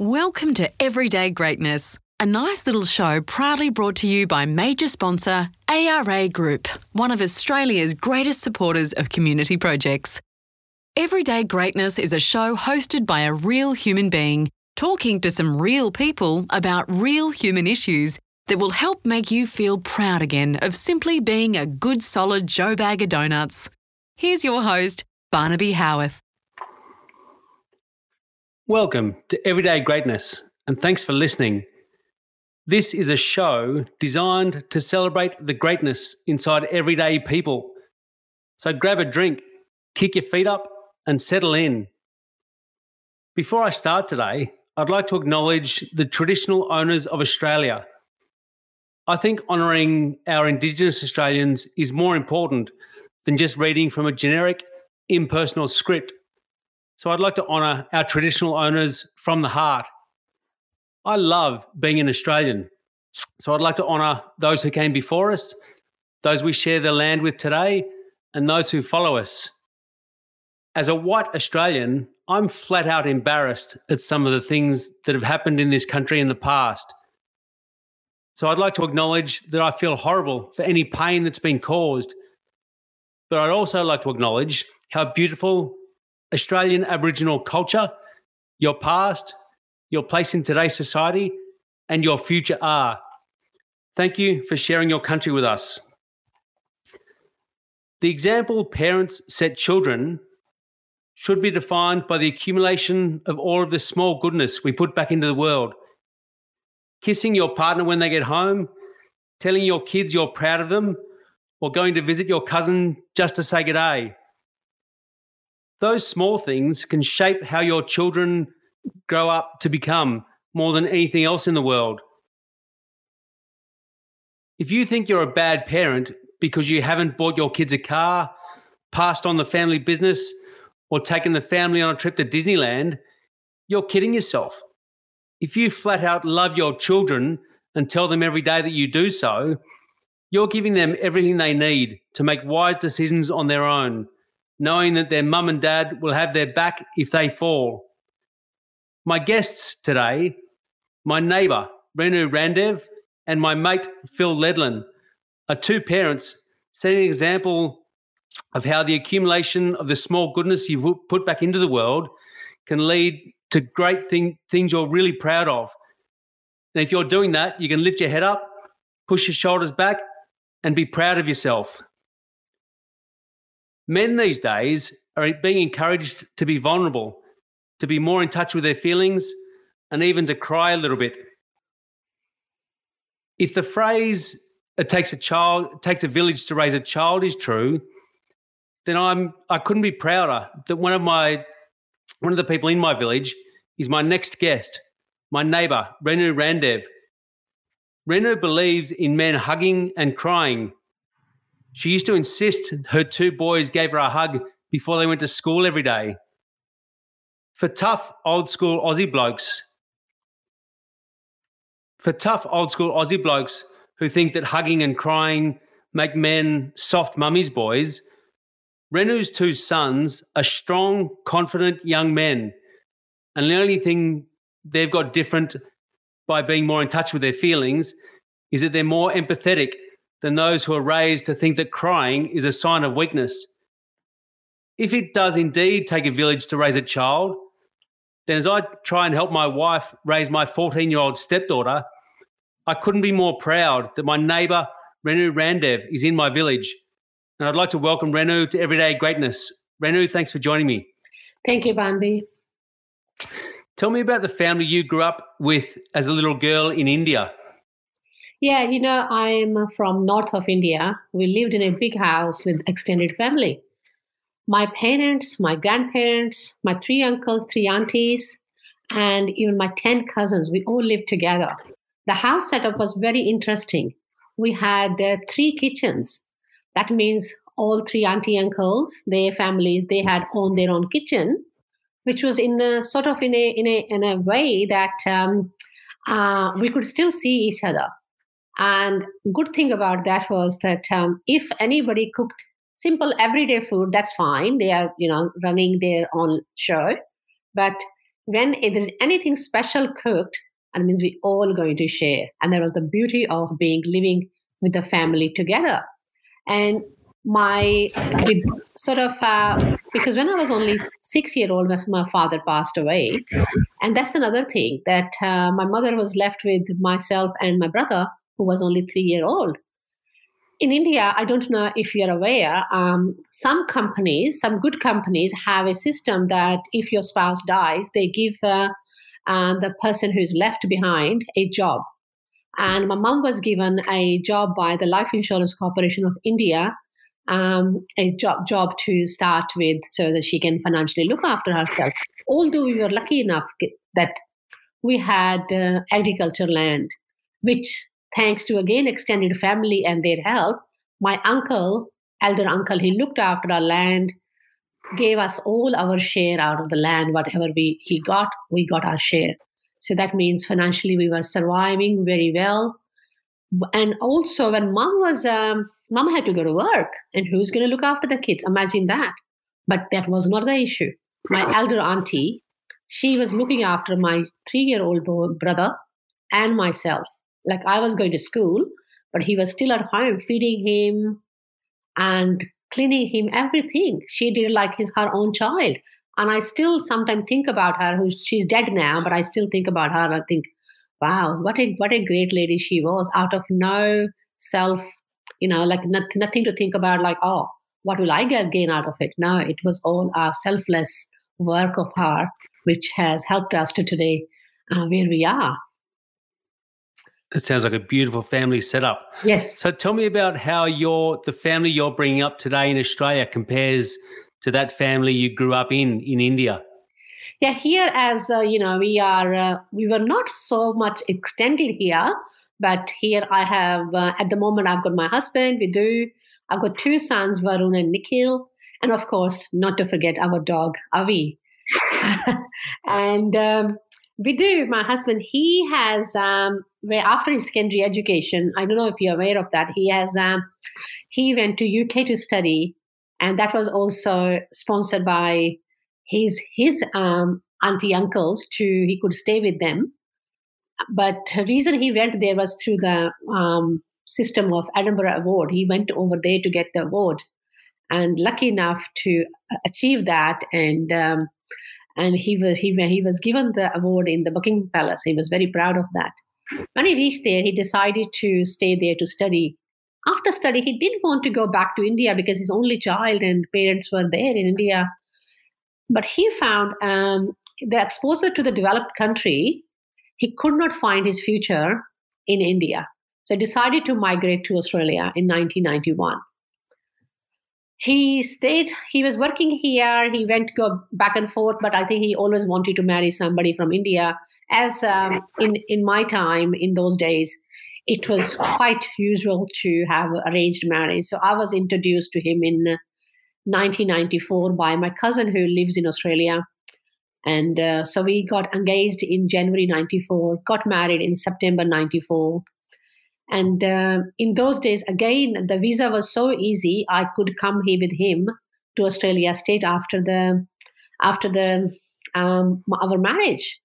Welcome to Everyday Greatness, a nice little show proudly brought to you by major sponsor ARA Group, one of Australia's greatest supporters of community projects. Everyday Greatness is a show hosted by a real human being talking to some real people about real human issues that will help make you feel proud again of simply being a good solid Joe bag of donuts. Here's your host, Barnaby Howarth. Welcome to Everyday Greatness, and thanks for listening. This is a show designed to celebrate the greatness inside everyday people. So grab a drink, kick your feet up, and settle in. Before I start today, I'd like to acknowledge the traditional owners of Australia. I think honouring our Indigenous Australians is more important than just reading from a generic, impersonal script so I'd like to honour our traditional owners from the heart. I love being an Australian. So I'd like to honour those who came before us, those we share the land with today, and those who follow us. As a white Australian, I'm flat out embarrassed at some of the things that have happened in this country in the past. So I'd like to acknowledge that I feel horrible for any pain that's been caused. But I'd also like to acknowledge how beautiful Australian Aboriginal culture, your past, your place in today's society, and your future are. Thank you for sharing your country with us. The example parents set children should be defined by the accumulation of all of the small goodness we put back into the world. Kissing your partner when they get home, telling your kids you're proud of them, or going to visit your cousin just to say good day those small things can shape how your children grow up to become more than anything else in the world. If you think you're a bad parent because you haven't bought your kids a car, passed on the family business, or taken the family on a trip to Disneyland, you're kidding yourself. If you flat out love your children and tell them every day that you do so, you're giving them everything they need to make wise decisions on their own knowing that their mum and dad will have their back if they fall. My guests today, my neighbour, Renu Randev, and my mate, Phil Ledlen, are two parents setting an example of how the accumulation of the small goodness you put back into the world can lead to great thing, things you're really proud of. And if you're doing that, you can lift your head up, push your shoulders back, and be proud of yourself. Men these days are being encouraged to be vulnerable, to be more in touch with their feelings, and even to cry a little bit. If the phrase "it takes a child, takes a village to raise a child" is true, then I'm I couldn't be prouder that one of my one of the people in my village is my next guest, my neighbour Renu Randev. Renu believes in men hugging and crying she used to insist her two boys gave her a hug before they went to school every day. For tough old school Aussie blokes, for tough old school Aussie blokes who think that hugging and crying make men soft mummies boys, Renu's two sons are strong, confident young men. And the only thing they've got different by being more in touch with their feelings is that they're more empathetic than those who are raised to think that crying is a sign of weakness. If it does indeed take a village to raise a child, then as I try and help my wife raise my 14 year old stepdaughter, I couldn't be more proud that my neighbour, Renu Randev, is in my village. And I'd like to welcome Renu to Everyday Greatness. Renu, thanks for joining me. Thank you, Bambi. Tell me about the family you grew up with as a little girl in India. Yeah, you know, I'm from north of India. We lived in a big house with extended family. My parents, my grandparents, my three uncles, three aunties, and even my 10 cousins, we all lived together. The house setup was very interesting. We had uh, three kitchens. That means all three auntie uncles, their families, they had owned their own kitchen, which was in a sort of in a in a in a way that um, uh, we could still see each other. And good thing about that was that um, if anybody cooked simple everyday food, that's fine. They are, you know, running their own show. But when there's anything special cooked, and means we all going to share. And there was the beauty of being living with the family together. And my sort of uh, because when I was only six year old, my father passed away, and that's another thing that uh, my mother was left with myself and my brother, who was only three year old. In India, I don't know if you're aware, um, some companies, some good companies, have a system that if your spouse dies, they give uh, uh, the person who's left behind a job. And my mom was given a job by the Life Insurance Corporation of India um, a job job to start with so that she can financially look after herself. Although we were lucky enough that we had uh, agriculture land, which thanks to again extended family and their help, my uncle, elder uncle, he looked after our land, gave us all our share out of the land, whatever we he got, we got our share. So that means financially we were surviving very well. And also when mom was um, mom had to go to work and who's going to look after the kids? Imagine that. But that was not the issue. My elder auntie she was looking after my three year old brother and myself like i was going to school but he was still at home feeding him and cleaning him everything she did like his her own child and i still sometimes think about her who she's dead now but i still think about her i think wow what a what a great lady she was out of no self you know, like not, nothing to think about, like, oh, what will I get gain out of it? No, it was all our selfless work of her, which has helped us to today uh, where we are. It sounds like a beautiful family setup. Yes. So tell me about how your the family you're bringing up today in Australia compares to that family you grew up in in India. Yeah, here as uh, you know, we are uh, we were not so much extended here, but here I have, uh, at the moment, I've got my husband, we do. I've got two sons, Varun and Nikhil. And of course, not to forget our dog, Avi. and um, we do. My husband, he has, um, where after his secondary education, I don't know if you're aware of that, he has, um, he went to UK to study. And that was also sponsored by his, his um, auntie uncles to, he could stay with them but the reason he went there was through the um, system of Edinburgh Award. He went over there to get the award, and lucky enough to achieve that, and um, and he was he, he was given the award in the Buckingham Palace. He was very proud of that. When he reached there, he decided to stay there to study. After study, he didn't want to go back to India because his only child and parents were there in India. But he found um, the exposure to the developed country he could not find his future in India. So he decided to migrate to Australia in 1991. He stayed, he was working here, he went go back and forth, but I think he always wanted to marry somebody from India. As um, in, in my time, in those days, it was quite usual to have arranged marriage. So I was introduced to him in 1994 by my cousin who lives in Australia. And uh, so we got engaged in January 94, got married in September 94. And uh, in those days, again, the visa was so easy. I could come here with him to Australia State after the after the um, our marriage,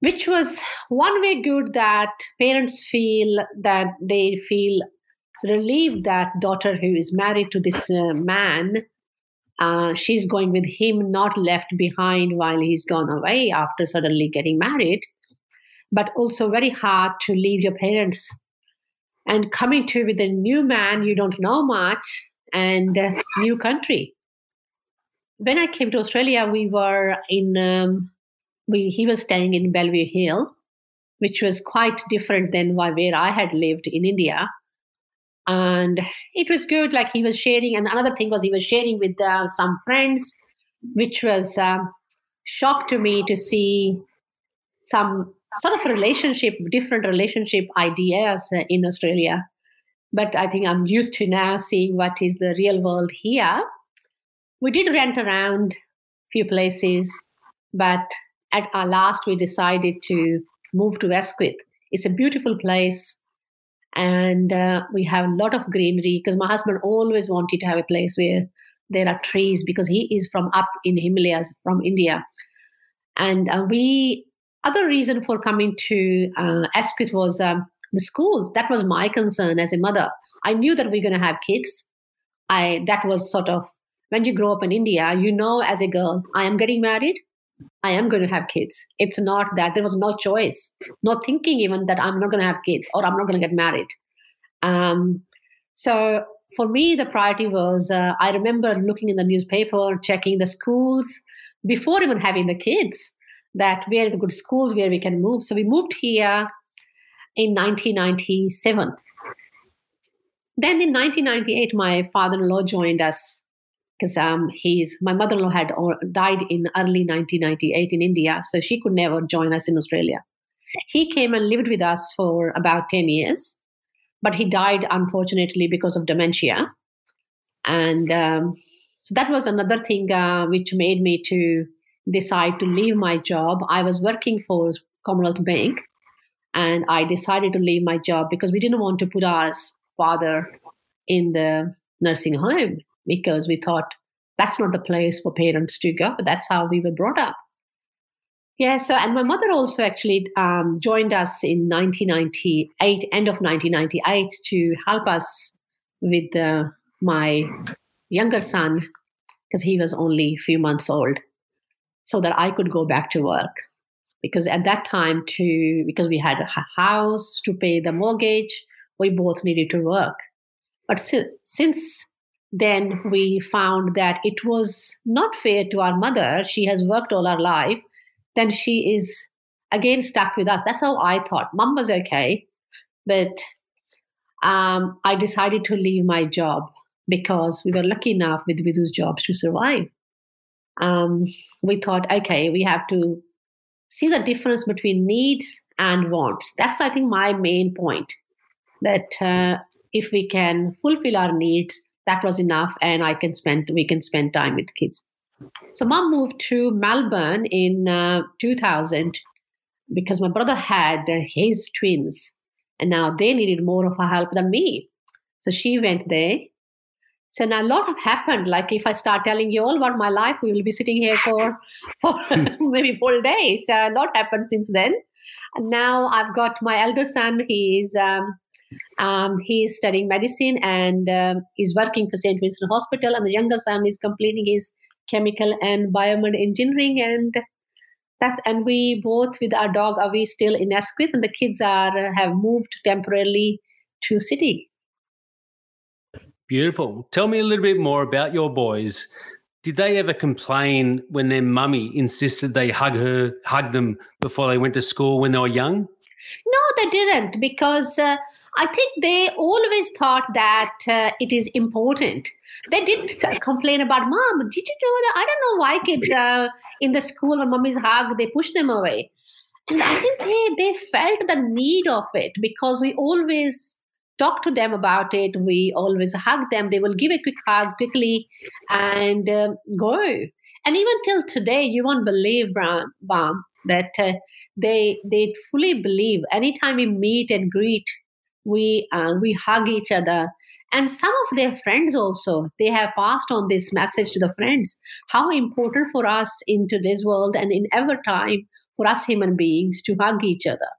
which was one way good that parents feel that they feel relieved that daughter who is married to this uh, man uh, she's going with him, not left behind while he's gone away after suddenly getting married, but also very hard to leave your parents and coming to with a new man you don't know much and uh, new country. When I came to Australia, we were in um, we he was staying in Bellevue Hill, which was quite different than where I had lived in India. And it was good like he was sharing and another thing was he was sharing with uh, some friends which was um, shock to me to see some sort of relationship different relationship ideas uh, in australia. But i think i'm used to now seeing what is the real world here. We did rent around a few places but at our last we decided to move to Asquith. It's a beautiful place and uh, we have a lot of greenery because my husband always wanted to have a place where there are trees because he is from up in himalayas from india And uh, we, other reason for coming to uh, was um, the schools. That was my concern as a mother. I knew that we are going to have kids. I that was sort of when you grow up in India, you know as a girl, I am getting married. I am going to have kids. It's not that there was no choice, no thinking even that I'm not going to have kids or I'm not going to get married. Um, so for me, the priority was uh, I remember looking in the newspaper, checking the schools before even having the kids, that where are the good schools where we can move. So we moved here in 1997. Then in 1998, my father-in-law joined us because um, he's my mother-in-law had died in early 1998 in India, so she could never join us in Australia. He came and lived with us for about 10 years, but he died unfortunately because of dementia, and um, so that was another thing uh, which made me to decide to leave my job. I was working for Commonwealth Bank, and I decided to leave my job because we didn't want to put our father in the nursing home because we thought that's not the place for parents to go. But that's how we were brought up. Yeah, so, and my mother also actually um, joined us in 1998, end of 1998, to help us with uh, my younger son, because he was only a few months old, so that I could go back to work. Because at that time, too, because we had a house to pay the mortgage, we both needed to work. But si- since then we found that it was not fair to our mother. She has worked all her life. Then she is again stuck with us. That's how I thought. Mom was okay. But um, I decided to leave my job because we were lucky enough with Vidu's jobs to survive. Um, we thought, okay, we have to see the difference between needs and wants. That's, I think, my main point that uh, if we can fulfill our needs, that was enough and i can spend we can spend time with kids. So mom moved to melbourne in uh, 2000 because my brother had uh, his twins and now they needed more of her help than me. So she went there. So now a lot have happened. Like if i start telling you all about my life we will be sitting here for, for maybe full days. So a lot happened since then. And now i've got my elder son. He is um, um, he is studying medicine and um, he's working for St. Vincent Hospital. And the younger son is completing his chemical and biomed engineering. And that's and we both with our dog are we still in Asquith, and the kids are uh, have moved temporarily to city. Beautiful. Tell me a little bit more about your boys. Did they ever complain when their mummy insisted they hug her, hug them before they went to school when they were young? No, they didn't because uh, I think they always thought that uh, it is important. They didn't complain about, Mom, did you know that? I don't know why kids uh, in the school when mommy's hug, they push them away. And I think they, they felt the need of it because we always talk to them about it. We always hug them. They will give a quick hug quickly and uh, go. And even till today, you won't believe, Bram, Bam, that uh, they they fully believe anytime we meet and greet we uh, we hug each other. And some of their friends also they have passed on this message to the friends. How important for us in today's world and in ever time for us human beings to hug each other.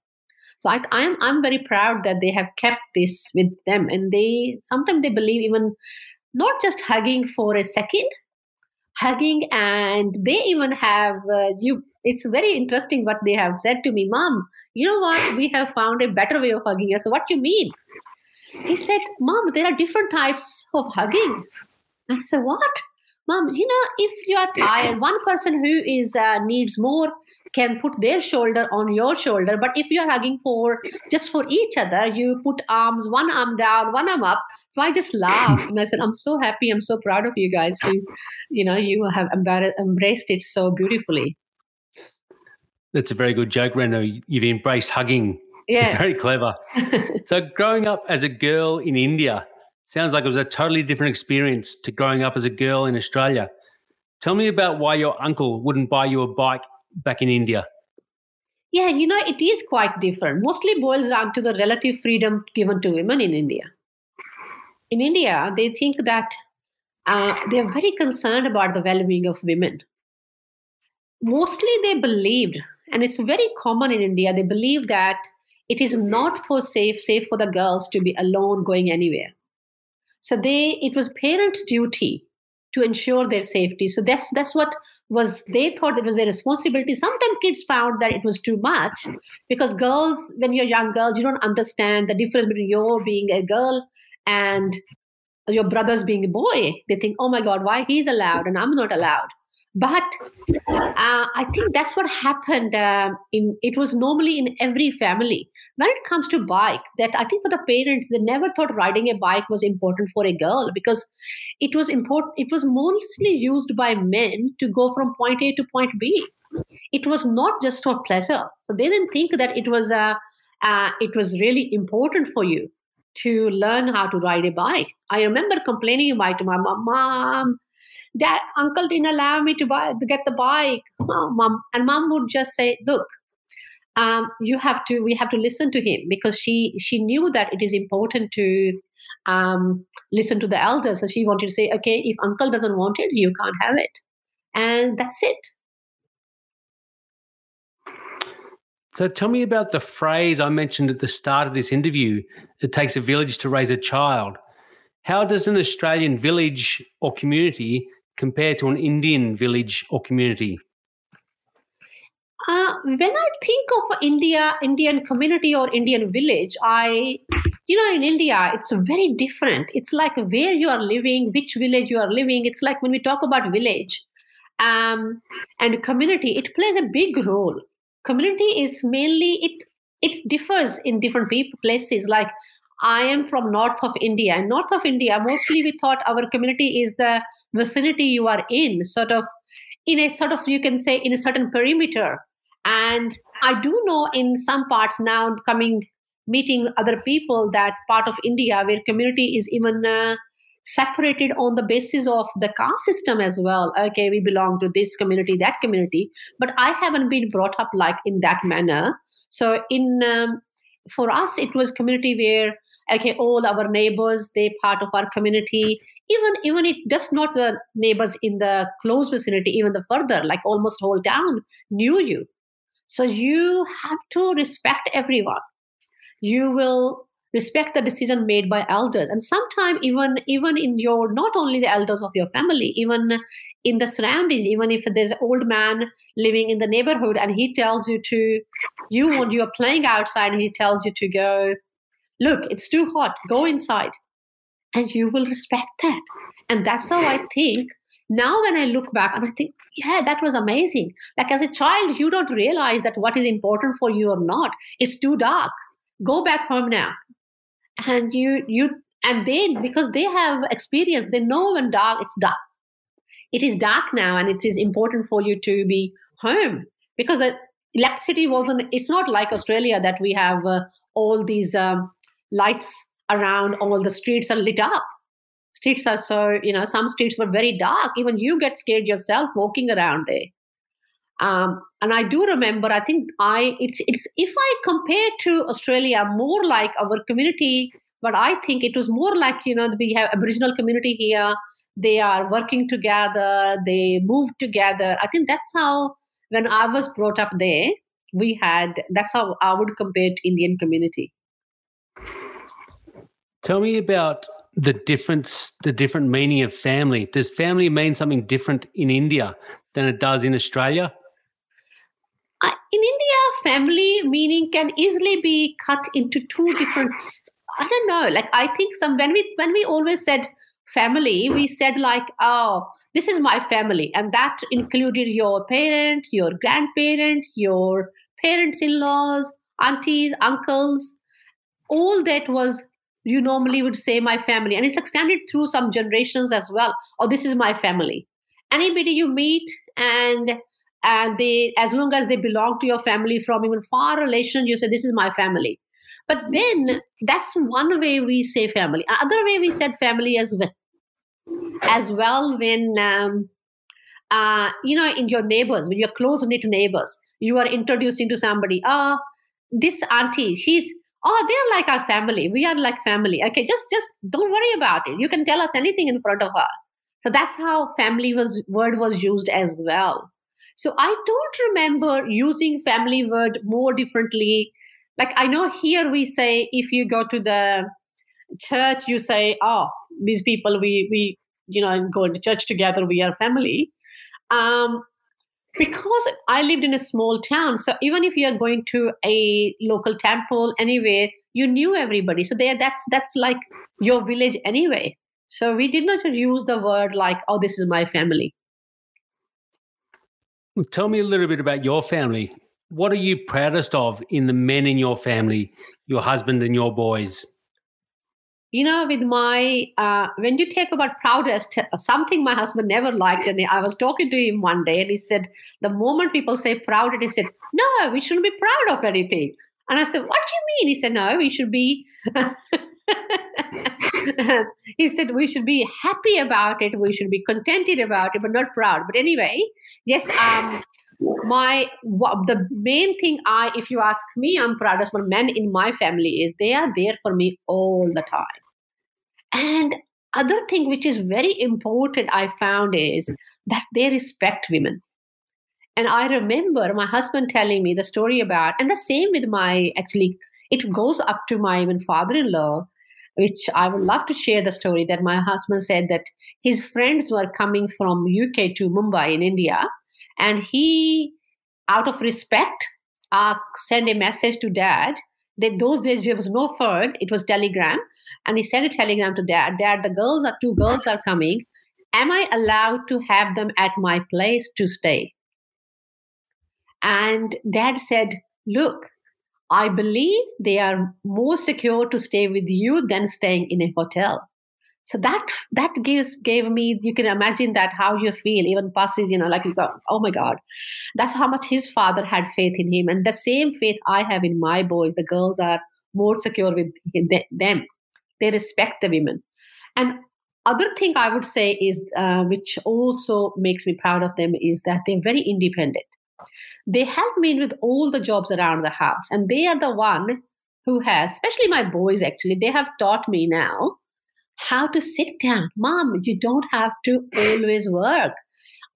So I, I'm I'm very proud that they have kept this with them, and they sometimes they believe even not just hugging for a second, hugging, and they even have uh, you it's very interesting what they have said to me mom you know what? We have found a better way of hugging us. So what do you mean? He said mom there are different types of hugging. I said what? Mom you know if you are tired one person who is uh, needs more can put their shoulder on your shoulder but if you are hugging for just for each other you put arms one arm down one arm up. So i just laughed and i said i'm so happy. I'm so proud of you guys. To you know you have embraced it so beautifully that's a very good joke, Renu. You've embraced hugging. Yeah. Very clever. so, growing up as a girl in India sounds like it was a totally different experience to growing up as a girl in Australia. Tell me about why your uncle wouldn't buy you a bike back in India. Yeah, you know, it is quite different. Mostly boils down to the relative freedom given to women in India. In India, they think that uh, they are very concerned about the well being of women mostly they believed, and it's very common in India, they believe that it is not for safe, safe for the girls to be alone going anywhere. So they it was parents' duty to ensure their safety. So that's that's what was they thought it was their responsibility. Sometimes kids found that it was too much because girls, when you're young girls, you don't understand the difference between your being a girl and your brother's being a boy. They think, oh my God, why he's allowed and I'm not allowed. But uh, I think that's what happened. Uh, in it was normally in every family. When it comes to bike, that I think for the parents, they never thought riding a bike was important for a girl because it was important. It was mostly used by men to go from point A to point B. It was not just for pleasure. So they didn't think that it was uh, uh, it was really important for you to learn how to ride a bike. I remember complaining about to my mom, mom, dad, uncle didn't allow me to buy to get the bike. Oh, mom, and mom would just say, look, um, you have to, we have to listen to him because she she knew that it is important to um, listen to the elders. So she wanted to say, okay, if uncle doesn't want it, you can't have it, and that's it. So tell me about the phrase I mentioned at the start of this interview it takes a village to raise a child. How does an Australian village or community compare to an Indian village or community? Uh, when I think of India, Indian community or Indian village, I, you know, in India, it's very different. It's like where you are living, which village you are living. It's like when we talk about village um, and community, it plays a big role community is mainly it it differs in different people, places like i am from north of india and north of india mostly we thought our community is the vicinity you are in sort of in a sort of you can say in a certain perimeter and i do know in some parts now coming meeting other people that part of india where community is even uh, separated on the basis of the caste system as well. Okay, we belong to this community, that community, but I haven't been brought up like in that manner. So in um, for us, it was community where okay, all our neighbors they part of our community. Even even it does not the neighbors in the close vicinity, even the further, like almost whole town knew you. So you have to respect everyone. You will respect the decision made by elders and sometimes even even in your not only the elders of your family even in the surroundings even if there's an old man living in the neighborhood and he tells you to you when you're playing outside and he tells you to go look it's too hot. Go inside. And you will respect that. And that's how i think. Now when i look back and i think yeah that was amazing. Like as a child you don't realize that what is important for you or not. It's too dark. Go back home now. And you you and then because they have experience they know when dark it's dark. It is dark now and it is important for you to be home. Because the electricity wasn't it's not like australia that we have uh, all these um, lights around all the streets are lit up streets are so you know some streets were very dark even you get scared yourself walking around there um, and I do remember, I think I it's it's if I compare to Australia, more like our community, but I think it was more like you know we have Aboriginal community here. They are working together. They move together. I think that's how when I was brought up there, we had that's how I would compare to Indian community. Tell me about the difference, the different meaning of family. Does family mean something different in India than it does in Australia? Uh, in India, family meaning can easily be cut into two different. I don't know. Like I think some when we when we always said family, we said like, oh, this is my family, and that included your parents, your grandparents, your parents-in-laws, aunties, uncles. All that was you normally would say my family, and it's extended through some generations as well. Oh, this is my family. Anybody you meet and and they as long as they belong to your family from even far relation you say this is my family but then that's one way we say family other way we said family as well as well when um, uh, you know in your neighbors when you're close knit neighbors you are introducing to somebody oh this auntie she's oh they're like our family we are like family okay just just don't worry about it you can tell us anything in front of her so that's how family was word was used as well So I don't remember using family word more differently. Like I know here we say if you go to the church, you say, "Oh, these people we we you know and go to church together. We are family." Um, because I lived in a small town, so even if you are going to a local temple anywhere, you knew everybody. So there, that's that's like your village anyway. So we did not use the word like, "Oh, this is my family." Tell me a little bit about your family. What are you proudest of in the men in your family, your husband and your boys? You know, with my, uh, when you talk about proudest, something my husband never liked. And I was talking to him one day and he said, the moment people say proud, he said, no, we shouldn't be proud of anything. And I said, what do you mean? He said, no, we should be. he said we should be happy about it we should be contented about it but not proud but anyway yes um my the main thing i if you ask me i'm proudest of men in my family is they are there for me all the time and other thing which is very important i found is that they respect women and i remember my husband telling me the story about and the same with my actually it goes up to my even father-in-law which I would love to share the story that my husband said that his friends were coming from UK to Mumbai in India, and he, out of respect, uh, sent a message to dad. That those days there was no phone; it was telegram, and he sent a telegram to dad. Dad, the girls are two girls are coming. Am I allowed to have them at my place to stay? And dad said, Look, I believe they are more secure to stay with you than staying in a hotel. So that that gives gave me you can imagine that how you feel even passes you know like you go oh my god that's how much his father had faith in him and the same faith I have in my boys the girls are more secure with them they respect the women and other thing I would say is uh, which also makes me proud of them is that they're very independent they help me with all the jobs around the house. And they are the one who has, especially my boys actually, they have taught me now how to sit down. Mom, you don't have to always work.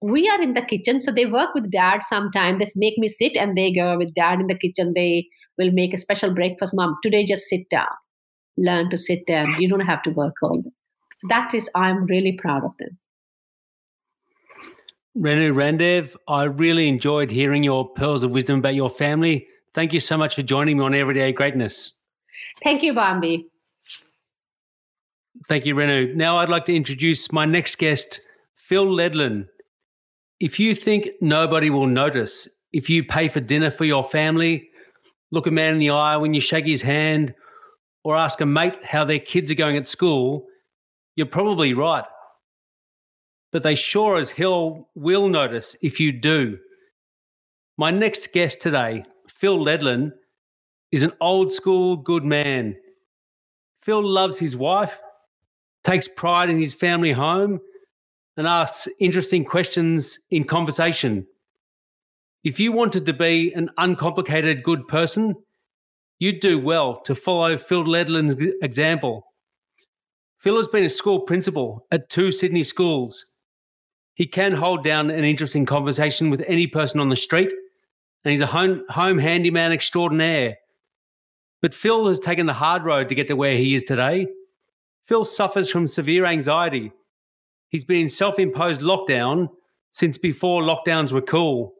We are in the kitchen, so they work with dad sometimes. They make me sit and they go with dad in the kitchen. They will make a special breakfast. Mom, today just sit down. Learn to sit down. You don't have to work all day. So that is, I'm really proud of them. Renu Randev, I really enjoyed hearing your pearls of wisdom about your family. Thank you so much for joining me on Everyday Greatness. Thank you, Bambi. Thank you, Renu. Now I'd like to introduce my next guest, Phil Ledlen. If you think nobody will notice, if you pay for dinner for your family, look a man in the eye when you shake his hand, or ask a mate how their kids are going at school, you're probably right but they sure as hell will notice if you do. My next guest today, Phil Ledlen, is an old school good man. Phil loves his wife, takes pride in his family home, and asks interesting questions in conversation. If you wanted to be an uncomplicated good person, you'd do well to follow Phil Ledlen's example. Phil has been a school principal at two Sydney schools he can hold down an interesting conversation with any person on the street, and he's a home, home handyman extraordinaire. But Phil has taken the hard road to get to where he is today. Phil suffers from severe anxiety. He's been in self imposed lockdown since before lockdowns were cool.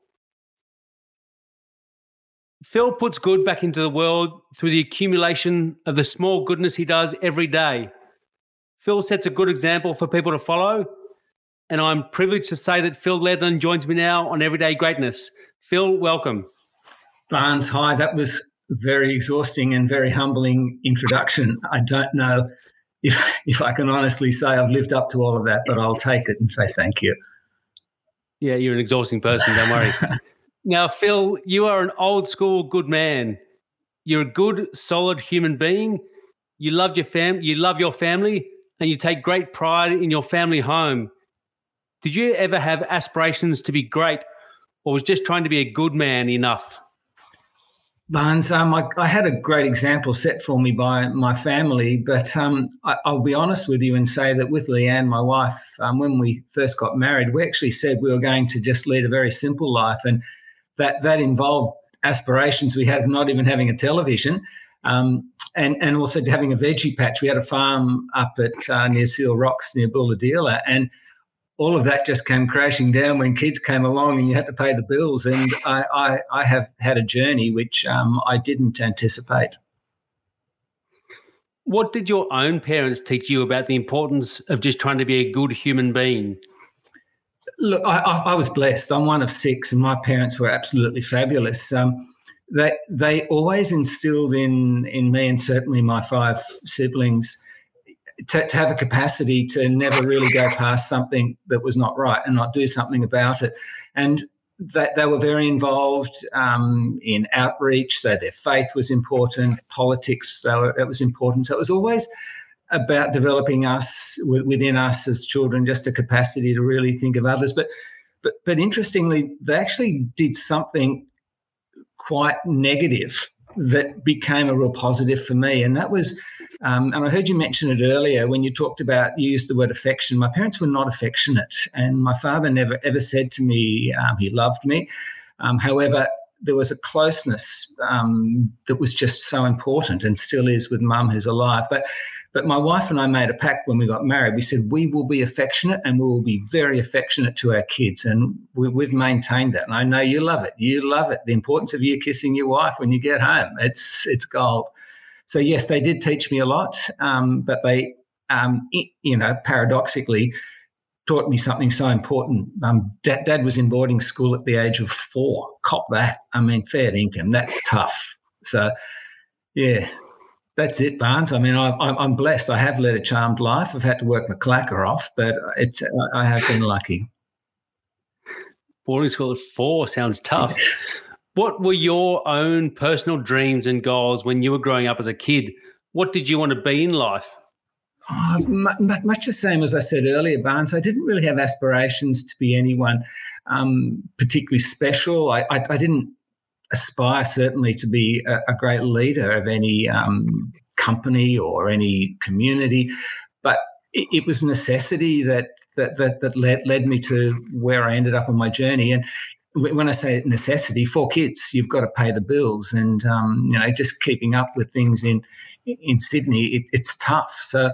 Phil puts good back into the world through the accumulation of the small goodness he does every day. Phil sets a good example for people to follow and I'm privileged to say that Phil Ledlen joins me now on Everyday Greatness. Phil, welcome. Barnes, hi. That was very exhausting and very humbling introduction. I don't know if, if I can honestly say I've lived up to all of that, but I'll take it and say thank you. Yeah, you're an exhausting person. Don't worry. now, Phil, you are an old school good man. You're a good, solid human being. You love your fam. You love your family, and you take great pride in your family home. Did you ever have aspirations to be great, or was just trying to be a good man enough? Barnes, um, I, I, had a great example set for me by my family, but um, I, will be honest with you and say that with Leanne, my wife, um, when we first got married, we actually said we were going to just lead a very simple life, and that that involved aspirations we had of not even having a television, um, and and also having a veggie patch. We had a farm up at uh, near Seal Rocks near Bulahdelah, and all of that just came crashing down when kids came along and you had to pay the bills. And I, I, I have had a journey which um, I didn't anticipate. What did your own parents teach you about the importance of just trying to be a good human being? Look, I, I was blessed. I'm one of six, and my parents were absolutely fabulous. Um, they they always instilled in in me and certainly my five siblings to, to, have a capacity to never really go past something that was not right and not do something about it. And that they were very involved um, in outreach, so their faith was important, politics, so it was important. So it was always about developing us within us as children, just a capacity to really think of others. But but but interestingly, they actually did something quite negative that became a real positive for me, and that was um, and I heard you mention it earlier when you talked about, you used the word affection. My parents were not affectionate, and my father never ever said to me um, he loved me. Um, however, there was a closeness um, that was just so important and still is with mum who's alive. But but my wife and I made a pact when we got married. We said we will be affectionate and we will be very affectionate to our kids. And we, have maintained that. And I know you love it. You love it. The importance of you kissing your wife when you get home. It's, it's gold. So yes, they did teach me a lot, um, but they, um, you know, paradoxically, taught me something so important. Um, dad, dad, was in boarding school at the age of four. Cop that. I mean, fair income. That's tough. So, yeah, that's it, Barnes. I mean, I, am blessed. I have led a charmed life. I've had to work my clacker off, but it's I have been lucky. Boarding school at four sounds tough. What were your own personal dreams and goals when you were growing up as a kid? What did you want to be in life? Oh, much the same as I said earlier, Barnes. I didn't really have aspirations to be anyone um, particularly special. I, I, I, didn't aspire, certainly, to be a, a great leader of any um, company or any community, but it, it was necessity that that that, that led, led me to where I ended up on my journey. And when I say necessity, for kids, you've got to pay the bills, and um, you know, just keeping up with things in in Sydney, it, it's tough. So,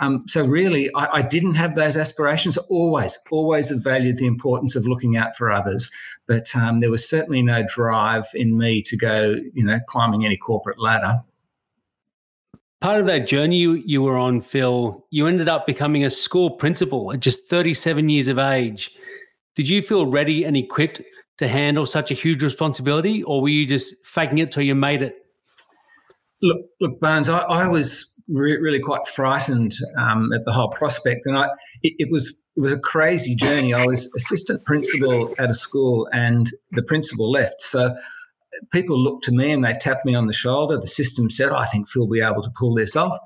um, so really, I, I, didn't have those aspirations. Always, always have valued the importance of looking out for others, but um, there was certainly no drive in me to go, you know, climbing any corporate ladder. Part of that journey you, you were on, Phil, you ended up becoming a school principal at just 37 years of age. Did you feel ready and equipped to handle such a huge responsibility, or were you just faking it till you made it? Look, look, Barnes, I, I was re- really quite frightened um, at the whole prospect, and I it, it, was it was a crazy journey. I was assistant principal at a school, and the principal left, so people looked to me and they tapped me on the shoulder. The system said, "I think Phil will be able to pull this off."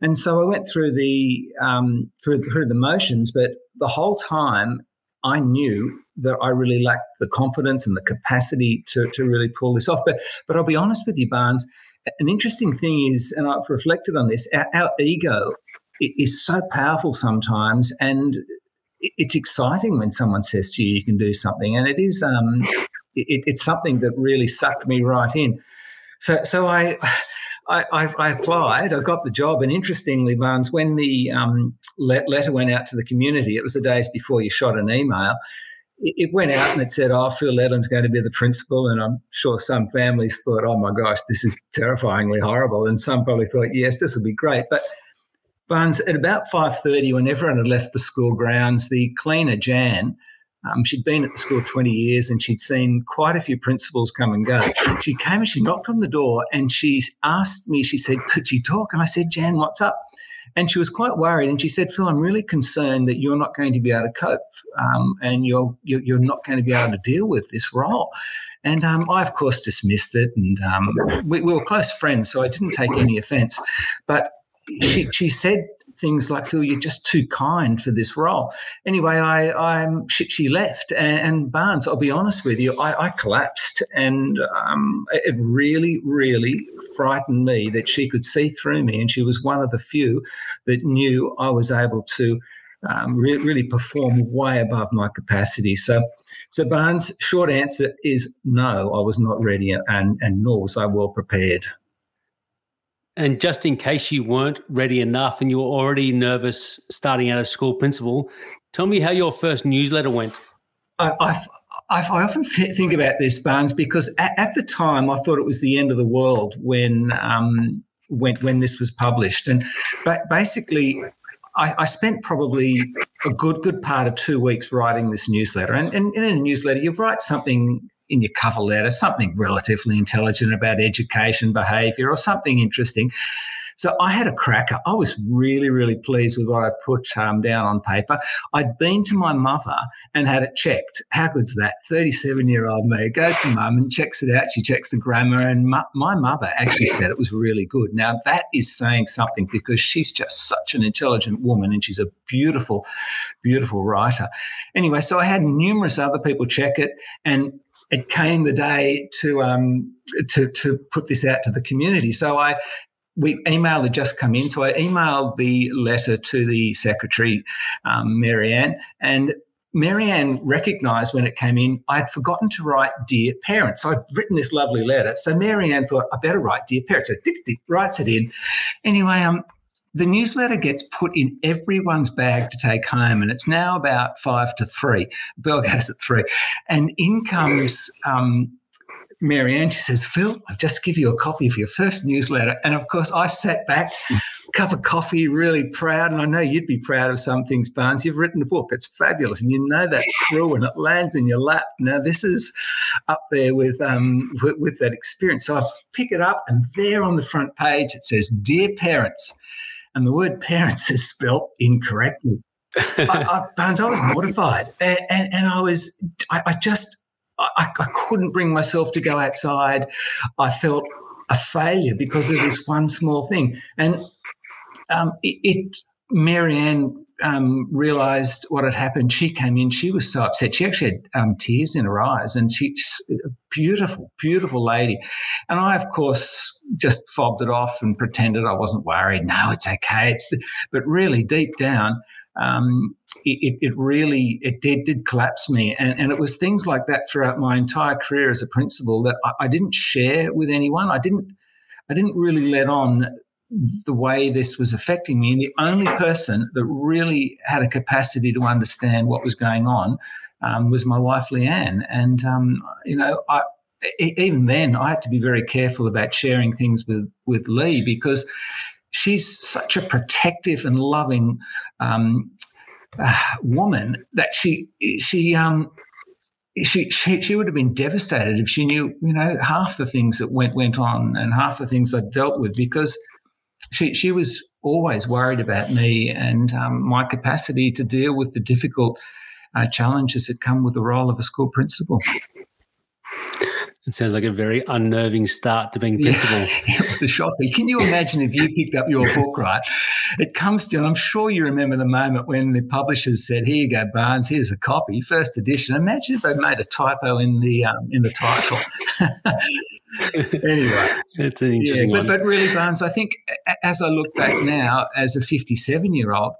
And so I went through the um, through through the motions, but the whole time I knew that I really lacked the confidence and the capacity to, to really pull this off. But but I'll be honest with you, Barnes. An interesting thing is, and I've reflected on this, our, our ego is so powerful sometimes, and it's exciting when someone says to you, "You can do something," and it is um, it, it's something that really sucked me right in. So so I. I, I, applied, I got the job, and interestingly, Barnes, when the um, letter went out to the community, it was the days before you shot an email. It, went out and it said, "Oh, Phil Ledlen's going to be the principal," and I'm sure some families thought, "Oh my gosh, this is terrifyingly horrible," and some probably thought, "Yes, this will be great." But Barnes, at about five thirty, when everyone had left the school grounds, the cleaner Jan um, she'd been at the school 20 years and she'd seen quite a few principals come and go. She came and she knocked on the door and she asked me, she said, Could she talk? And I said, Jan, what's up? And she was quite worried. And she said, Phil, I'm really concerned that you're not going to be able to cope um, and you're, you're, not going to be able to deal with this role. And um, I, of course, dismissed it. And um, we, we were close friends, so I didn't take any offense. But she, she said things like, Phil, you're just too kind for this role. Anyway, I, I'm she, she left, and, and, Barnes, I'll be honest with you, I, I collapsed, and um, it really, really frightened me that she could see through me, and she was one of the few that knew I was able to um, re- really perform way above my capacity. So. So Barnes, short answer is no, I was not ready and, and nor was I well prepared. And just in case you weren't ready enough and you were already nervous starting out as school principal, tell me how your first newsletter went. I, I, I often think about this, Barnes, because at, at, the time I thought it was the end of the world when um, when when this was published, and but basically I, I, spent probably a good good part of two weeks writing this newsletter. And, and in a newsletter, you write something in your cover letter, something relatively intelligent about education, behaviour, or something interesting. So I had a cracker. I was really, really pleased with what I put um, down on paper. I'd been to my mother and had it checked. How good's that? 37 year old me goes to mum and checks it out. She checks the grammar, and my mother actually said it was really good. Now, that is saying something because she's just such an intelligent woman and she's a beautiful, beautiful writer. Anyway, so I had numerous other people check it, and it came the day to um, to to put this out to the community. So I we email had just come in, so I emailed the letter to the secretary, um, Marianne, and Marianne recognised when it came in, I'd forgotten to write "Dear Parents." So I'd written this lovely letter, so Marianne thought I better write "Dear Parents." So writes it in. Anyway, um, the newsletter gets put in everyone's bag to take home, and it's now about five to three. Bell goes at three, and in comes um, Ann. She says, "Phil, I'll just give you a copy of your first newsletter." And of course, I sat back, cup of coffee, really proud. And I know you'd be proud of some things, Barnes. You've written a book; it's fabulous, and you know that through, and it lands in your lap. Now, this is up there with um, with, with that experience. So I pick it up, and there on the front page it says, "Dear parents." And the word parents is spelt incorrectly. I, I, Barnes, I was mortified, and, and, and I was, I, I just, I, I, couldn't bring myself to go outside. I felt a failure because of this one small thing, and um, it, it Marianne um, realized what had happened, she came in. She was so upset. She actually had um, tears in her eyes, and she's a beautiful, beautiful lady. And I, of course, just fobbed it off and pretended I wasn't worried. No, it's okay. It's, but really, deep down, um, it, it, really it did did collapse me, and, and it was things like that throughout my entire career as a principal that I, I didn't share with anyone. I didn't I didn't really let on the way this was affecting me. And the only person that really had a capacity to understand what was going on um, was my wife, Leanne. And, um, you know, I, even then, I had to be very careful about sharing things with, with Lee because she's such a protective and loving um, uh, woman that she, she, um, she, she she would have been devastated if she knew you know half the things that went went on and half the things I dealt with because she, she was always worried about me and um, my capacity to deal with the difficult uh, challenges that come with the role of a school principal. It sounds like a very unnerving start to being principal. Yeah, it was a shocker. Can you imagine if you picked up your book, right? It comes to, and I'm sure you remember the moment when the publishers said, "Here you go, Barnes. Here's a copy, first edition." Imagine if they made a typo in the um, in the title. anyway, it's an interesting yeah, but, but, really, Barnes, I think as I look back now as a 57 year old,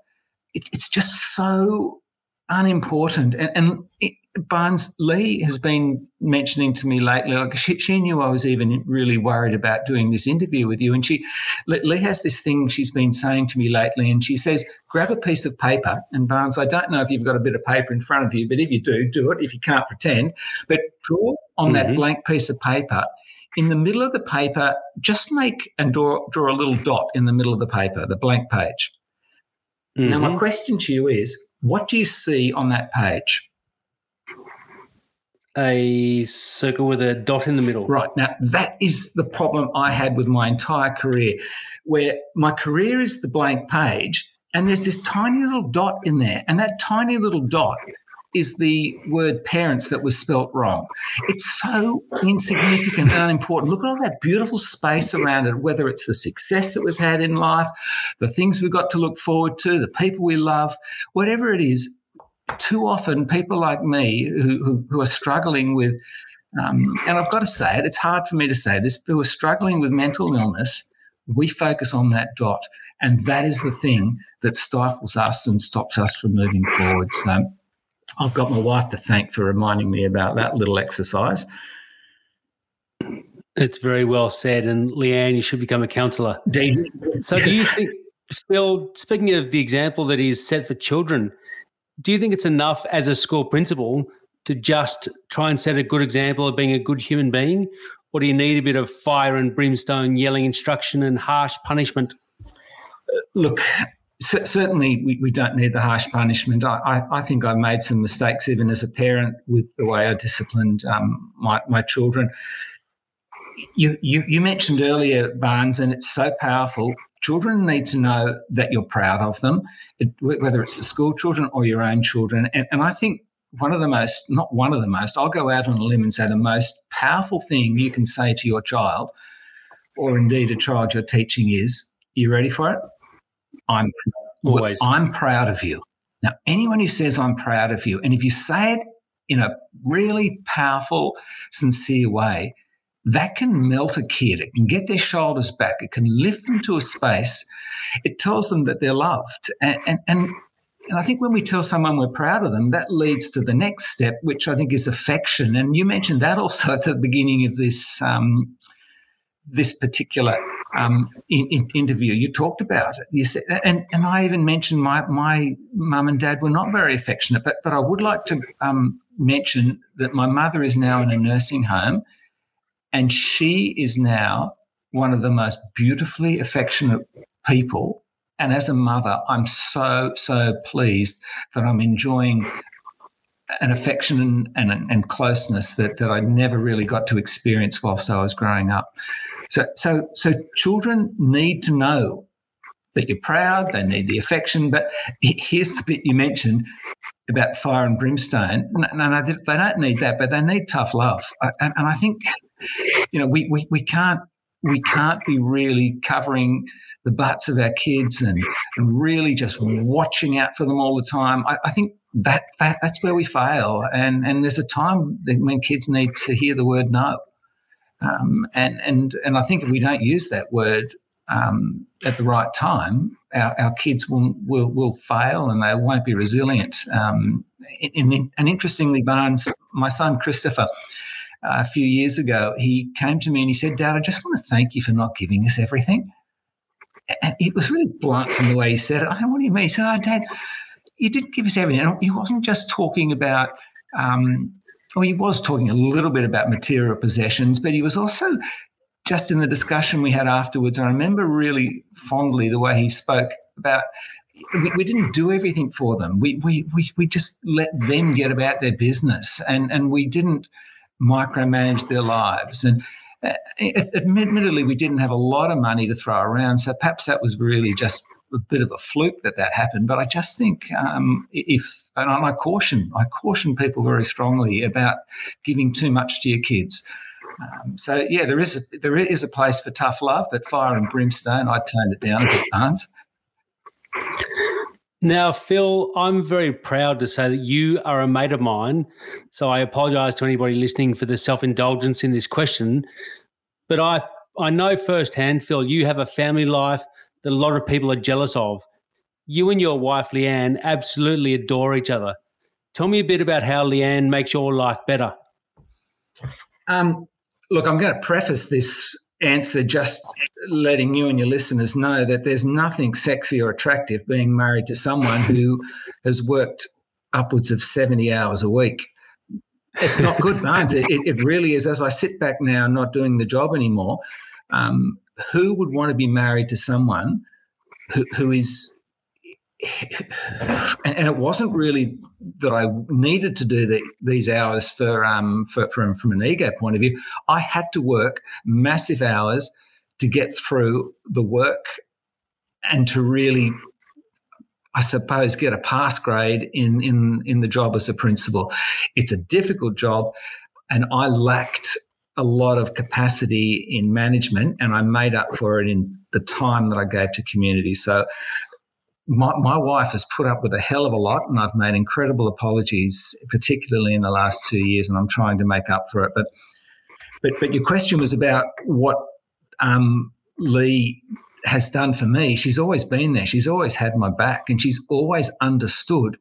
it, it's just so unimportant. And, and it, Barnes Lee has been mentioning to me lately, like she, she, knew I was even really worried about doing this interview with you. And she, Lee has this thing she's been saying to me lately, and she says, grab a piece of paper. And Barnes, I don't know if you've got a bit of paper in front of you, but if you do, do it. If you can't pretend, but draw on mm-hmm. that blank piece of paper in the middle of the paper, just make and draw, draw a little dot in the middle of the paper, the blank page. Mm-hmm. Now, my mm-hmm. question to you is what do you see on that page? A circle with a dot in the middle. Right. Now, that is the problem I had with my entire career, where my career is the blank page, and there's this tiny little dot in there. And that tiny little dot is the word parents that was spelt wrong. It's so insignificant and unimportant. Look at all that beautiful space around it, whether it's the success that we've had in life, the things we've got to look forward to, the people we love, whatever it is. Too often, people like me who, who, who are struggling with, um, and I've got to say it, it's hard for me to say this, who are struggling with mental illness, we focus on that dot. And that is the thing that stifles us and stops us from moving forward. So I've got my wife to thank for reminding me about that little exercise. It's very well said. And Leanne, you should become a counsellor. So, do you think, Phil, speaking of the example that is set for children, do you think it's enough as a school principal to just try and set a good example of being a good human being? Or do you need a bit of fire and brimstone, yelling instruction, and harsh punishment? look, c- certainly we, we don't need the harsh punishment. I, I, I, think I made some mistakes even as a parent with the way I disciplined um, my, my children. You, you, you mentioned earlier, Barnes, and it's so powerful. Children need to know that you're proud of them, whether it's the school children or your own children. And, and I think one of the most, not one of the most, I'll go out on a limb and say the most powerful thing you can say to your child, or indeed a child you're teaching, is, You ready for it? I'm always I'm proud of you. Now, anyone who says I'm proud of you, and if you say it in a really powerful, sincere way, that can melt a kid. It can get their shoulders back. It can lift them to a space. It tells them that they're loved. And, and, and, and I think when we tell someone we're proud of them, that leads to the next step, which I think is affection. And you mentioned that also at the beginning of this um, this particular um, in, in interview. You talked about it. You said, and, and I even mentioned my my mum and dad were not very affectionate, but but I would like to um, mention that my mother is now in a nursing home, and she is now one of the most beautifully affectionate people. And as a mother, I'm so so pleased that I'm enjoying an affection and, and, and closeness that, that I never really got to experience whilst I was growing up. So, so, so children need to know that you're proud. They need the affection. But here's the bit you mentioned about fire and brimstone. No, no, they don't need that, but they need tough love. And, and I think, you know, we, we, we can't we can't be really covering the butts of our kids and, and really just watching out for them all the time. I, I think that, that that's where we fail. And and there's a time when kids need to hear the word no. Um, and, and, and I think if we don't use that word um, at the right time, our, our kids will, will, will fail and they won't be resilient. Um, in, in, and interestingly, Barnes, my son Christopher, uh, a few years ago, he came to me and he said, Dad, I just want to thank you for not giving us everything. And it was really blunt in the way he said it. I said, What do you mean? He said, Oh, Dad, you didn't give us everything. He wasn't just talking about um, well, he was talking a little bit about material possessions, but he was also just in the discussion we had afterwards. I remember really fondly the way he spoke about we, we, didn't do everything for them. We, we, we, we just let them get about their business and, and we didn't micromanage their lives. And admittedly, we didn't have a lot of money to throw around. So perhaps that was really just a bit of a fluke that that happened. But I just think um, if and I caution I caution people very strongly about giving too much to your kids. Um, so yeah, there is a, there is a place for tough love, but fire and brimstone, I toned it down aren't. Now, Phil, I'm very proud to say that you are a mate of mine. So I apologise to anybody listening for the self indulgence in this question. But I, I know firsthand, Phil, you have a family life that a lot of people are jealous of. You and your wife, Leanne, absolutely adore each other. Tell me a bit about how Leanne makes your life better. Um, look, I'm going to preface this answer just letting you and your listeners know that there's nothing sexy or attractive being married to someone who has worked upwards of 70 hours a week. It's not good, Barnes. It, it, really is. As I sit back now, not doing the job anymore, um, who would want to be married to someone who, who is and, it wasn't really that I needed to do the, these hours for, um, for, from, from an ego point of view. I had to work massive hours to get through the work and to really I suppose, get a pass grade in, in, in the job as a principal. It's a difficult job, and I lacked a lot of capacity in management, and I made up for it in the time that I gave to community. So my, my wife has put up with a hell of a lot, and I've made incredible apologies, particularly in the last two years, and I'm trying to make up for it. But but but your question was about what um, Lee has done for me. She's always been there. She's always had my back, and she's always understood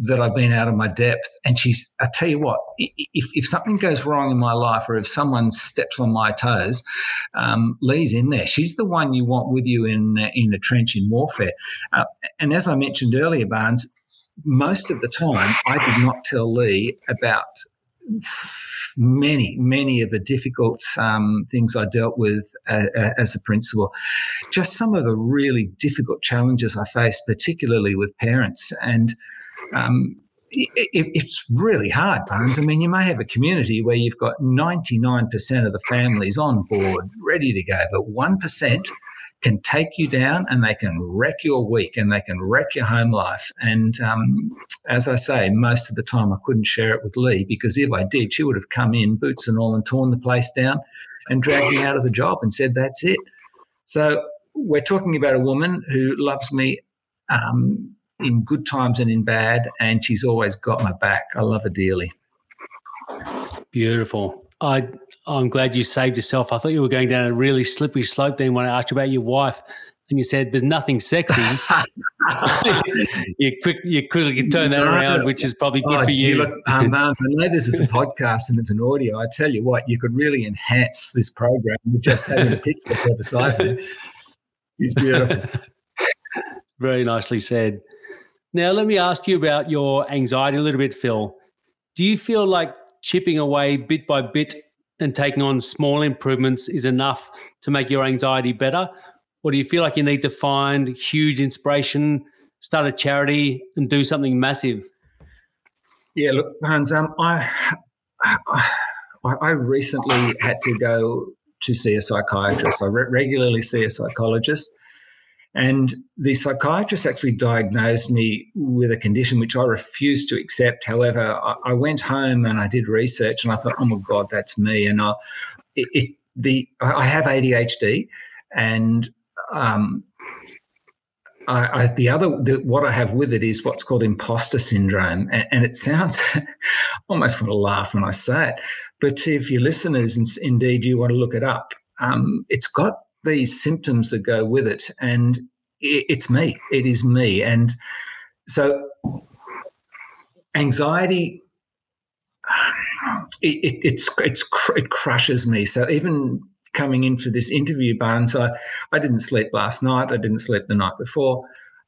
that I've been out of my depth. And she's, I tell you what, if, if something goes wrong in my life or if someone steps on my toes, um, Lee's in there. She's the one you want with you in, in the trench in warfare. Uh, and as I mentioned earlier, Barnes, most of the time I did not tell Lee about many, many of the difficult um, things I dealt with uh, as a principal. Just some of the really difficult challenges I faced, particularly with parents. And um, it, it's really hard, Barnes. I mean, you may have a community where you've got 99% of the families on board, ready to go, but 1% can take you down and they can wreck your week and they can wreck your home life. And um, as I say, most of the time I couldn't share it with Lee because if I did, she would have come in, boots and all, and torn the place down and dragged me out of the job and said, that's it. So we're talking about a woman who loves me um, in good times and in bad, and she's always got my back. I love her dearly. Beautiful. I I'm glad you saved yourself. I thought you were going down a really slippery slope then when I asked you about your wife and you said there's nothing sexy. you quick you quickly turn that around, which is probably good oh, for you. Look, um, Barnes, I know this is a podcast and it's an audio. I tell you what, you could really enhance this program with just having a picture of the side. He's beautiful. Very nicely said. Now, let me ask you about your anxiety a little bit, Phil. Do you feel like chipping away bit by bit and taking on small improvements is enough to make your anxiety better? Or do you feel like you need to find huge inspiration, start a charity, and do something massive? Yeah, look, Hans, um, I, I recently had to go to see a psychiatrist. I re- regularly see a psychologist. And the psychiatrist actually diagnosed me with a condition which I refused to accept. However, I, I went home and I did research and I thought, oh my God, that's me. And I, it, it, the, I have ADHD and um, I, I, the other the, what I have with it is what's called imposter syndrome, and, and it sounds almost want to laugh when I say it. But if your listeners, indeed, you want to look it up, um, it's got these symptoms that go with it, and it, it's me. It is me, and so anxiety. It, it, it's, it's it crushes me. So even coming in for this interview, Barnes, I, I didn't sleep last night. I didn't sleep the night before.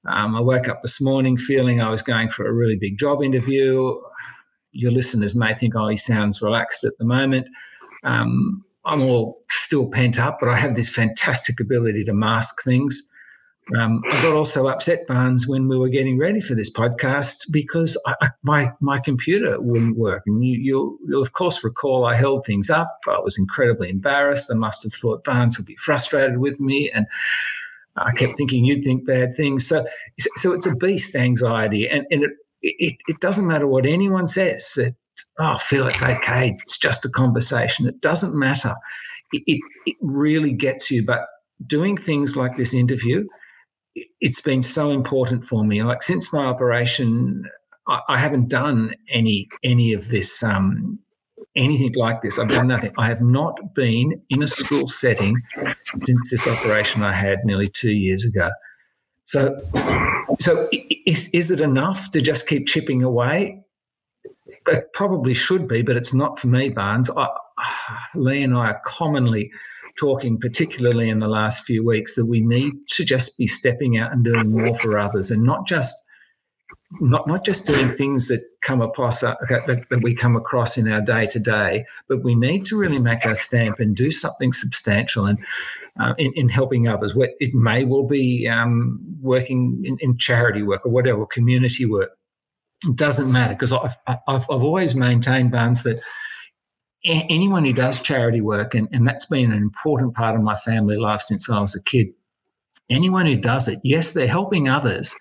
Um, I woke up this morning feeling I was going for a really big job interview. Your listeners may think, oh, he sounds relaxed at the moment. Um, I'm all still pent up, but I have this fantastic ability to mask things. Um, I got also upset, Barnes, when we were getting ready for this podcast because I, my my computer wouldn't work. And you, you'll, you'll of course recall I held things up. I was incredibly embarrassed. I must have thought Barnes would be frustrated with me, and I kept thinking you'd think bad things. So so it's a beast anxiety, and and it it, it doesn't matter what anyone says. Oh, Phil, it's okay. It's just a conversation. It doesn't matter. It, it, it really gets you. But doing things like this interview it's been so important for me. Like since my operation, I, I haven't done any any of this, um, anything like this. I've done nothing. I have not been in a school setting since this operation I had nearly two years ago. So, so is is it enough to just keep chipping away? It probably should be, but it's not for me, Barnes. I, Lee and I are commonly talking, particularly in the last few weeks, that we need to just be stepping out and doing more for others, and not just not not just doing things that come across uh, that, we come across in our day to day, but we need to really make our stamp and do something substantial and. Uh, in, in, helping others, it may well be um, working in, in, charity work or whatever, community work. It doesn't matter because I've, I've, I've always maintained, Barnes, that anyone who does charity work, and, and that's been an important part of my family life since I was a kid, anyone who does it, yes, they're helping others,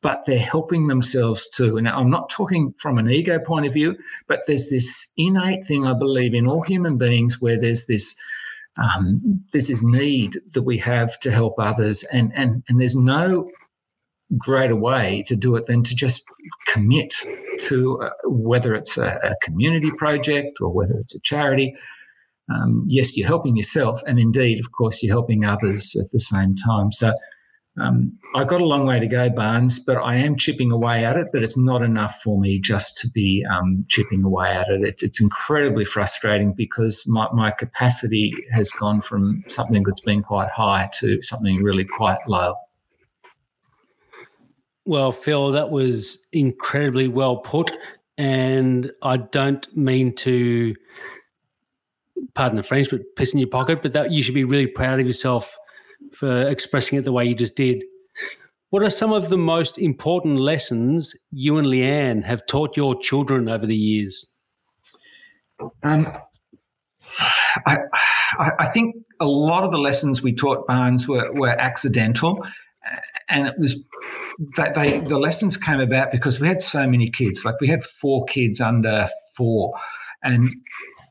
but they're helping themselves too. And I'm not talking from an ego point of view, but there's this innate thing I believe in all human beings where there's this um, there's this need that we have to help others, and and and there's no greater way to do it than to just commit to uh, whether it's a, a, community project or whether it's a charity. Um, yes, you're helping yourself, and indeed, of course, you're helping others at the same time. So um, I've got a long way to go, Barnes, but I am chipping away at it. But it's not enough for me just to be um, chipping away at it. It's, it's incredibly frustrating because my, my capacity has gone from something that's been quite high to something really quite low. Well, Phil, that was incredibly well put. And I don't mean to, pardon the French, but piss in your pocket, but that you should be really proud of yourself for expressing it the way you just did. What are some of the most important lessons you and Leanne have taught your children over the years? Um, I, I, think a lot of the lessons we taught Barnes were, were accidental, and it was that they the lessons came about because we had so many kids. Like we had four kids under four, and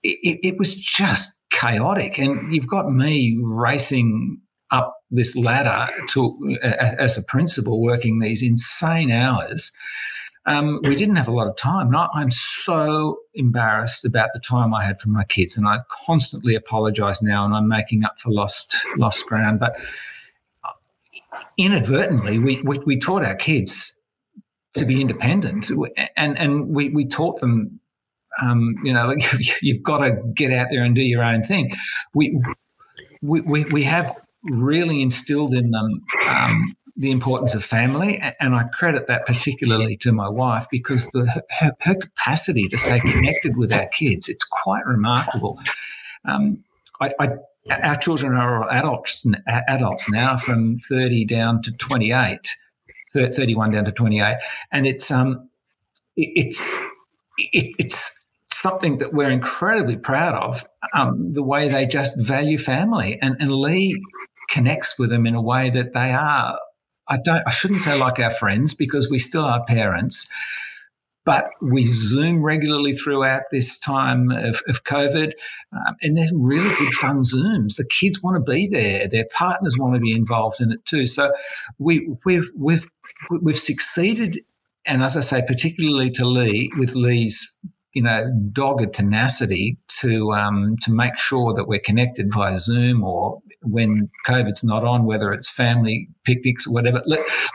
it, it was just chaotic. And you've got me racing up this ladder to as a principal, working these insane hours. Um, we didn't have a lot of time. And I, I'm so embarrassed about the time I had for my kids, and I constantly apologise now, and I'm making up for lost lost ground. But inadvertently, we, we, we taught our kids to be independent, and and we we taught them, um, you know, like you've got to get out there and do your own thing. We we we, have really instilled in them um, the importance of family, and I credit that particularly to my wife because the, her, her capacity to stay connected with our kids it's quite remarkable. Um, I, I, our children are adults adults now, from thirty down to twenty eight. 31 down to 28 and it's um it's it, it's something that we're incredibly proud of um, the way they just value family and and lee connects with them in a way that they are. I don't. I shouldn't say like our friends because we still are parents, but we Zoom regularly throughout this time of, of COVID, um, and they're really good fun Zooms. The kids want to be there. Their partners want to be involved in it too. So we we've we've we've succeeded, and as I say, particularly to Lee with Lee's you know, dogged tenacity to um, to make sure that we're connected via Zoom or when COVID's not on, whether it's family picnics or whatever.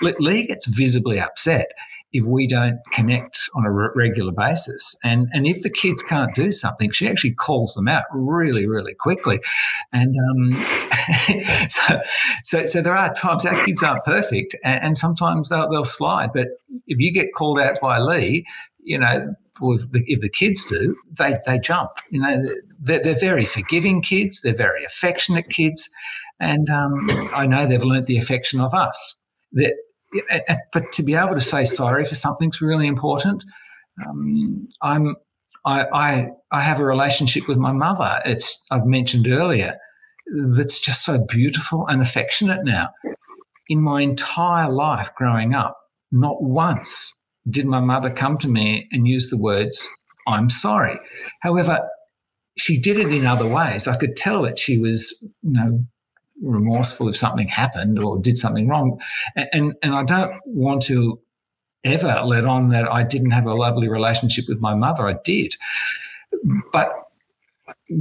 Lee gets visibly upset if we don't connect on a regular basis. And and if the kids can't do something, she actually calls them out really, really quickly. And um, so, so, so there are times our kids aren't perfect, and, and sometimes they'll, they'll slide. But if you get called out by Lee, you know if the, if the kids do, they, they jump. You know, they're, they're very forgiving kids. They're very affectionate kids. And um, I know they've learnt the affection of us. That, but to be able to say sorry for something's really important. Um, I'm, I, I, I have a relationship with my mother. It's I've mentioned earlier. That's just so beautiful and affectionate now. In my entire life growing up, not once did my mother come to me and use the words, I'm sorry. However, she did it in other ways. I could tell that she was, you know, remorseful if something happened or did something wrong. And, and, I don't want to ever let on that I didn't have a lovely relationship with my mother. I did. But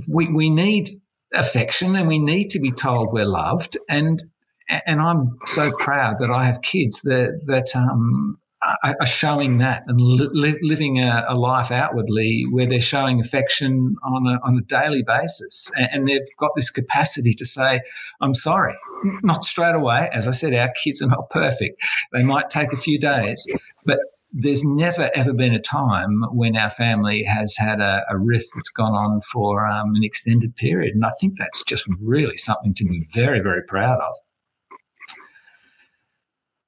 we, we need affection and we need to be told we're loved. And and I'm so proud that I have kids that that um, are showing that and li- living a, a, life outwardly where they're showing affection on a, on a daily basis. And, and, they've got this capacity to say, I'm sorry. Not straight away. As I said, our kids are not perfect. They might take a few days, but there's never ever been a time when our family has had a, a rift that's gone on for um, an extended period. And I think that's just really something to be very, very proud of.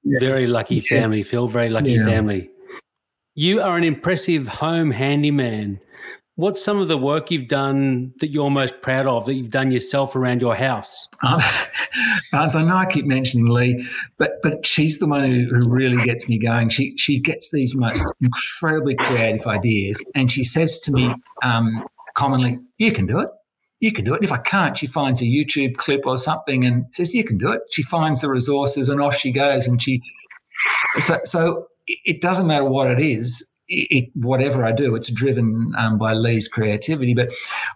Very lucky family, Phil. Very lucky yeah. family. You are an impressive home handyman. what's some of the work you've done that you're most proud of that you've done yourself around your house? Um, Barnes, I know I keep mentioning Lee, but but she's the one who, who really gets me going. She she gets these most incredibly creative ideas, and she says to me um, commonly, "You can do it." You can do it. If I can't, she finds a YouTube clip or something and says, "You can do it." She finds the resources and off she goes. And she, so, so it doesn't matter what it is it, whatever I do, it's driven um, by Lee's creativity. But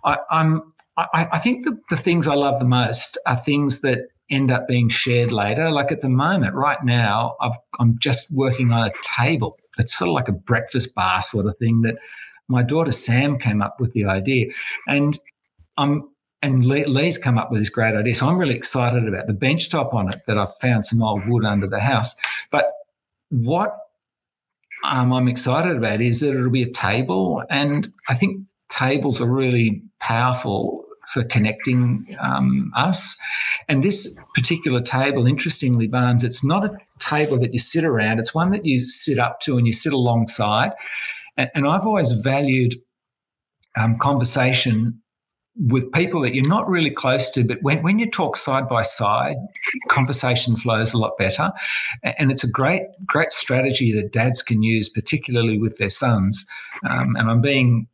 I, am I, I, think the, the things I love the most are things that end up being shared later. Like at the moment, right now, i am just working on a table. It's sort of like a breakfast bar sort of thing that my daughter Sam came up with the idea, and I'm and Lee, Lee's come up with this great idea. So I'm really excited about the bench top on it that I've found some old wood under the house. But what um, I'm excited about is that it'll be a table, and I think tables are really powerful for connecting um, us. And this particular table, interestingly, Barnes, it's not a table that you sit around; it's one that you sit up to and you sit alongside. And, and I've always valued um, conversation with people that you're not really close to, but when, when you talk side by side, conversation flows a lot better. And it's a great, great strategy that dads can use, particularly with their sons. Um, and I'm being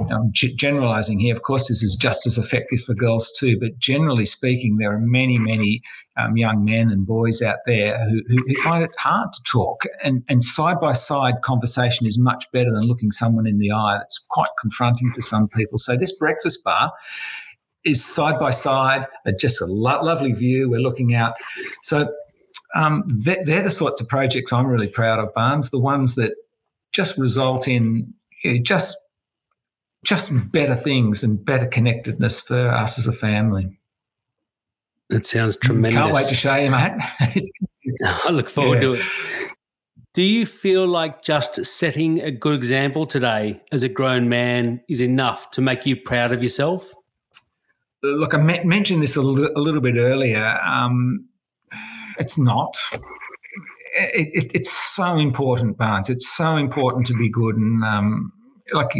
I'm generalizing here. Of course, this is just as effective for girls too, but generally speaking, there are many, many um, young men and boys out there who, who, find it hard to talk. And, and side by side conversation is much better than looking someone in the eye. That's quite confronting for some people. So, this breakfast bar is side by side, just a lo- lovely view. We're looking out. So, um, they're, they're the sorts of projects I'm really proud of, Barnes, the ones that just result in you know, just just better things and better connectedness for us as a family. It sounds tremendous. Can't wait to show you, mate. I look forward yeah. to it. Do you feel like just setting a good example today as a grown man is enough to make you proud of yourself? Look, I mentioned this a, l- a little bit earlier. Um, it's not. It, it, it's so important, Barnes. It's so important to be good. And um, like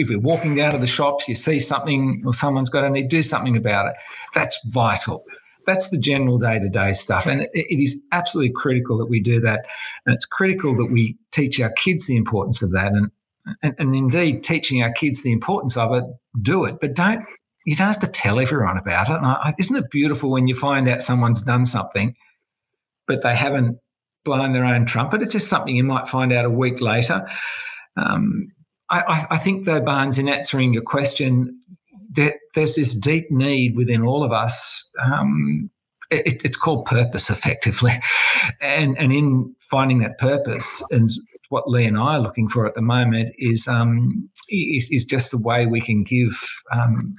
if you're walking down to the shops, you see something or someone's got to need do something about it. That's vital. That's the general day to day stuff. And it, it is absolutely critical that we do that. And it's critical that we teach our kids the importance of that. And, and, and indeed, teaching our kids the importance of it, do it. But don't, you don't have to tell everyone about it. I, isn't it beautiful when you find out someone's done something, but they haven't blown their own trumpet? It's just something you might find out a week later. Um, I, I think, though, Barnes, in answering your question, there, there's this deep need within all of us. Um, it, it's called purpose, effectively, and and in finding that purpose, and what Lee and I are looking for at the moment is um, is, is just the way we can give um,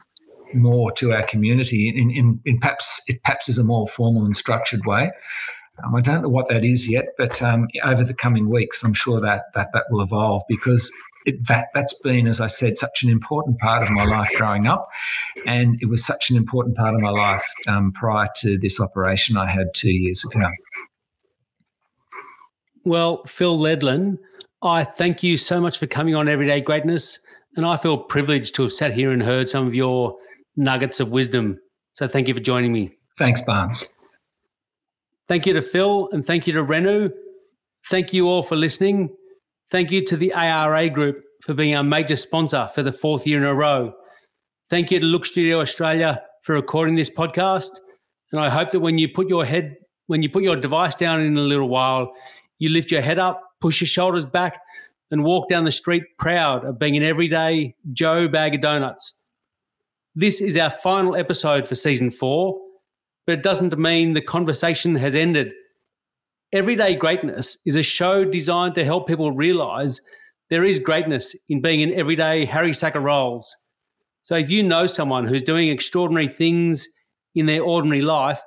more to our community in, in, in perhaps it perhaps is a more formal and structured way. Um, I don't know what that is yet, but um, over the coming weeks, I'm sure that that that will evolve because it, that that's been, as I said, such an important part of my life growing up, and it was such an important part of my life um, prior to this operation I had two years ago. Well, Phil Ledlen, I thank you so much for coming on Everyday Greatness, and I feel privileged to have sat here and heard some of your nuggets of wisdom. So, thank you for joining me. Thanks, Barnes. Thank you to Phil, and thank you to Renu. Thank you all for listening. Thank you to the ARA Group for being our major sponsor for the fourth year in a row. Thank you to Look Studio Australia for recording this podcast. And I hope that when you put your head, when you put your device down in a little while, you lift your head up, push your shoulders back, and walk down the street proud of being an everyday Joe bag of donuts. This is our final episode for season four, but it doesn't mean the conversation has ended. Everyday Greatness is a show designed to help people realize there is greatness in being in everyday Harry Sacker roles. So if you know someone who's doing extraordinary things in their ordinary life,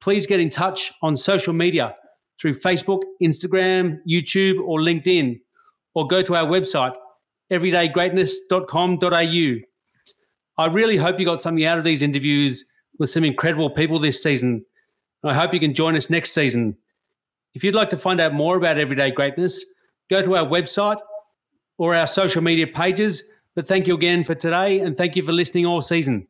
please get in touch on social media through Facebook, Instagram, YouTube, or LinkedIn, or go to our website, everydaygreatness.com.au. I really hope you got something out of these interviews with some incredible people this season. I hope you can join us next season. If you'd like to find out more about Everyday Greatness, go to our website or our social media pages But thank you again for today and thank you for listening all season.